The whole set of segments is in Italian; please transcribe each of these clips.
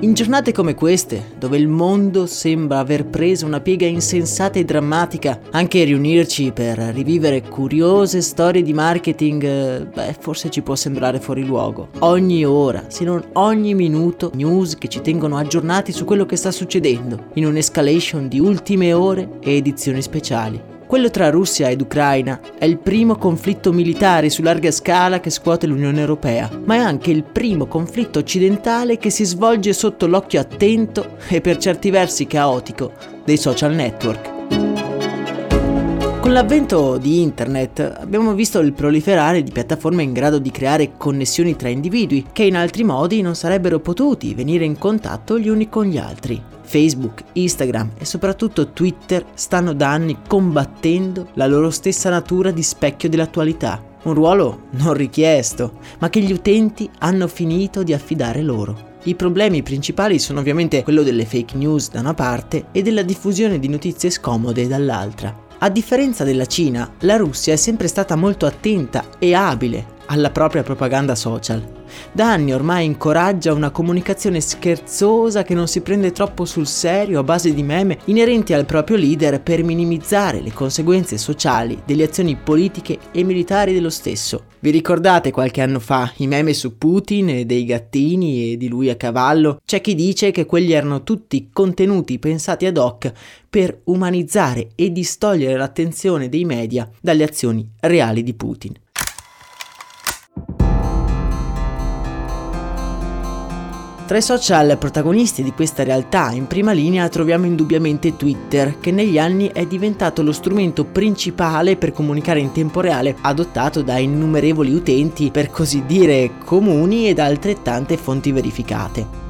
In giornate come queste, dove il mondo sembra aver preso una piega insensata e drammatica, anche riunirci per rivivere curiose storie di marketing, eh, beh, forse ci può sembrare fuori luogo. Ogni ora, se non ogni minuto, news che ci tengono aggiornati su quello che sta succedendo, in un'escalation di ultime ore e edizioni speciali. Quello tra Russia ed Ucraina è il primo conflitto militare su larga scala che scuote l'Unione Europea, ma è anche il primo conflitto occidentale che si svolge sotto l'occhio attento e per certi versi caotico dei social network. Con l'avvento di Internet abbiamo visto il proliferare di piattaforme in grado di creare connessioni tra individui che in altri modi non sarebbero potuti venire in contatto gli uni con gli altri. Facebook, Instagram e soprattutto Twitter stanno da anni combattendo la loro stessa natura di specchio dell'attualità. Un ruolo non richiesto, ma che gli utenti hanno finito di affidare loro. I problemi principali sono ovviamente quello delle fake news da una parte e della diffusione di notizie scomode dall'altra. A differenza della Cina, la Russia è sempre stata molto attenta e abile alla propria propaganda social. Da anni ormai incoraggia una comunicazione scherzosa che non si prende troppo sul serio a base di meme inerenti al proprio leader per minimizzare le conseguenze sociali delle azioni politiche e militari dello stesso. Vi ricordate qualche anno fa i meme su Putin e dei gattini e di lui a cavallo? C'è chi dice che quelli erano tutti contenuti pensati ad hoc per umanizzare e distogliere l'attenzione dei media dalle azioni reali di Putin. Tra i social protagonisti di questa realtà in prima linea troviamo indubbiamente Twitter, che negli anni è diventato lo strumento principale per comunicare in tempo reale, adottato da innumerevoli utenti, per così dire comuni ed altrettante fonti verificate.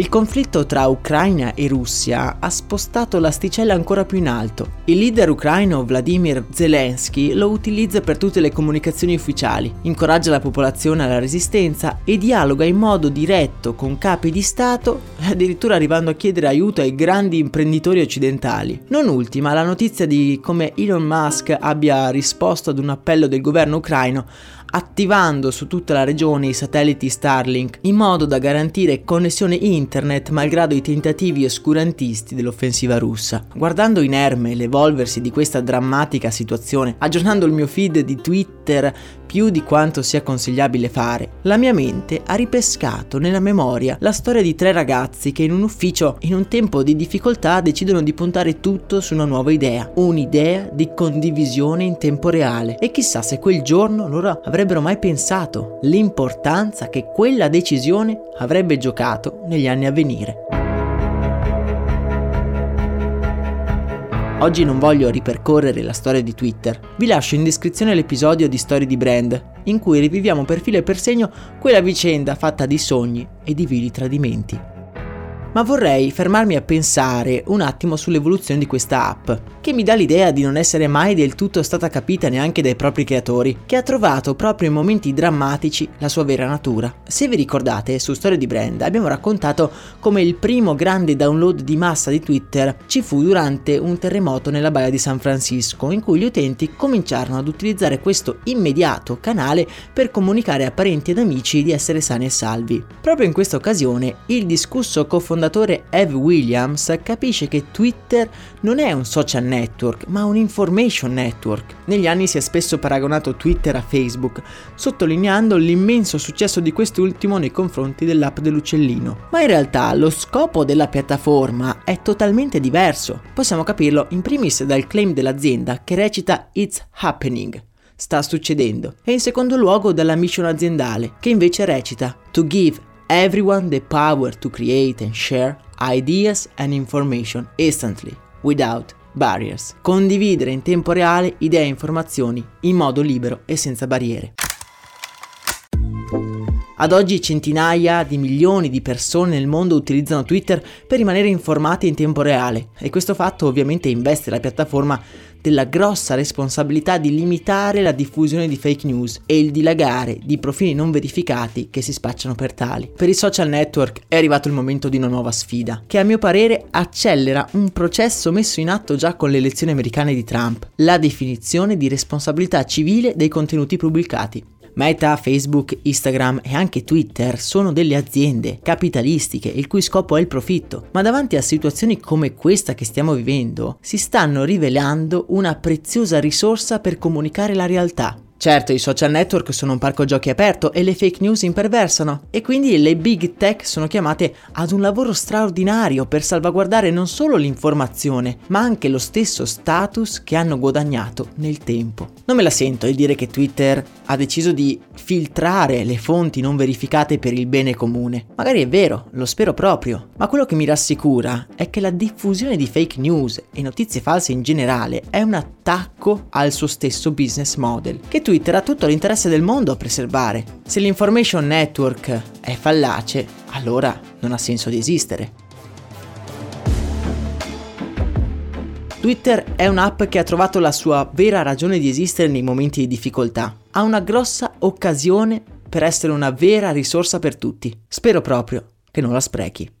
Il conflitto tra Ucraina e Russia ha spostato l'asticella ancora più in alto. Il leader ucraino Vladimir Zelensky lo utilizza per tutte le comunicazioni ufficiali, incoraggia la popolazione alla resistenza e dialoga in modo diretto con capi di Stato, addirittura arrivando a chiedere aiuto ai grandi imprenditori occidentali. Non ultima la notizia di come Elon Musk abbia risposto ad un appello del governo ucraino attivando su tutta la regione i satelliti Starlink in modo da garantire connessione internet malgrado i tentativi oscurantisti dell'offensiva russa. Guardando inerme l'evolversi di questa drammatica situazione, aggiornando il mio feed di Twitter più di quanto sia consigliabile fare, la mia mente ha ripescato nella memoria la storia di tre ragazzi che in un ufficio, in un tempo di difficoltà, decidono di puntare tutto su una nuova idea, un'idea di condivisione in tempo reale. E chissà se quel giorno loro avrebbero mai pensato l'importanza che quella decisione avrebbe giocato negli anni a venire. Oggi non voglio ripercorrere la storia di Twitter, vi lascio in descrizione l'episodio di Storie di Brand, in cui riviviamo per filo e per segno quella vicenda fatta di sogni e di vili tradimenti. Ma vorrei fermarmi a pensare un attimo sull'evoluzione di questa app, che mi dà l'idea di non essere mai del tutto stata capita neanche dai propri creatori, che ha trovato proprio in momenti drammatici la sua vera natura. Se vi ricordate, su Storia di Brand abbiamo raccontato come il primo grande download di massa di Twitter ci fu durante un terremoto nella baia di San Francisco, in cui gli utenti cominciarono ad utilizzare questo immediato canale per comunicare a parenti ed amici di essere sani e salvi. Proprio in questa occasione, il discusso cofondatore Ev Williams capisce che Twitter non è un social network, ma un information network. Negli anni si è spesso paragonato Twitter a Facebook, sottolineando l'immenso successo di quest'ultimo nei confronti dell'app dell'uccellino. Ma in realtà lo scopo della piattaforma è totalmente diverso. Possiamo capirlo in primis dal claim dell'azienda che recita It's happening sta succedendo, e in secondo luogo dalla mission aziendale, che invece recita To give everyone the power to create and share ideas and information instantly, without barriers. Condividere in tempo reale idee e informazioni in modo libero e senza barriere. Ad oggi centinaia di milioni di persone nel mondo utilizzano Twitter per rimanere informati in tempo reale e questo fatto ovviamente investe la piattaforma della grossa responsabilità di limitare la diffusione di fake news e il dilagare di profili non verificati che si spacciano per tali. Per i social network è arrivato il momento di una nuova sfida, che a mio parere accelera un processo messo in atto già con le elezioni americane di Trump, la definizione di responsabilità civile dei contenuti pubblicati. Meta, Facebook, Instagram e anche Twitter sono delle aziende capitalistiche il cui scopo è il profitto, ma davanti a situazioni come questa che stiamo vivendo si stanno rivelando una preziosa risorsa per comunicare la realtà. Certo, i social network sono un parco giochi aperto e le fake news imperversano e quindi le big tech sono chiamate ad un lavoro straordinario per salvaguardare non solo l'informazione, ma anche lo stesso status che hanno guadagnato nel tempo. Non me la sento di dire che Twitter ha deciso di filtrare le fonti non verificate per il bene comune. Magari è vero, lo spero proprio, ma quello che mi rassicura è che la diffusione di fake news e notizie false in generale è un attacco al suo stesso business model, che Twitter ha tutto l'interesse del mondo a preservare. Se l'information network è fallace, allora non ha senso di esistere. Twitter è un'app che ha trovato la sua vera ragione di esistere nei momenti di difficoltà. Ha una grossa occasione per essere una vera risorsa per tutti. Spero proprio che non la sprechi.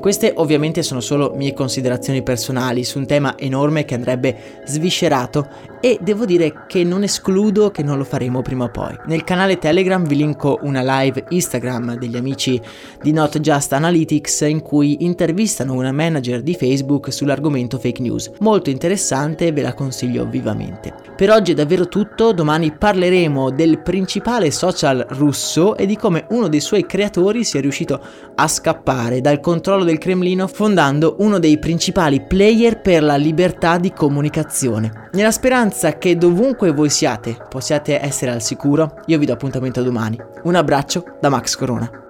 Queste ovviamente sono solo mie considerazioni personali su un tema enorme che andrebbe sviscerato e devo dire che non escludo che non lo faremo prima o poi. Nel canale Telegram vi linko una live Instagram degli amici di Not Just Analytics in cui intervistano una manager di Facebook sull'argomento fake news. Molto interessante ve la consiglio vivamente. Per oggi è davvero tutto, domani parleremo del principale social russo e di come uno dei suoi creatori sia riuscito a scappare dal controllo del Cremlino fondando uno dei principali player per la libertà di comunicazione. Nella speranza che dovunque voi siate possiate essere al sicuro, io vi do appuntamento domani. Un abbraccio da Max Corona.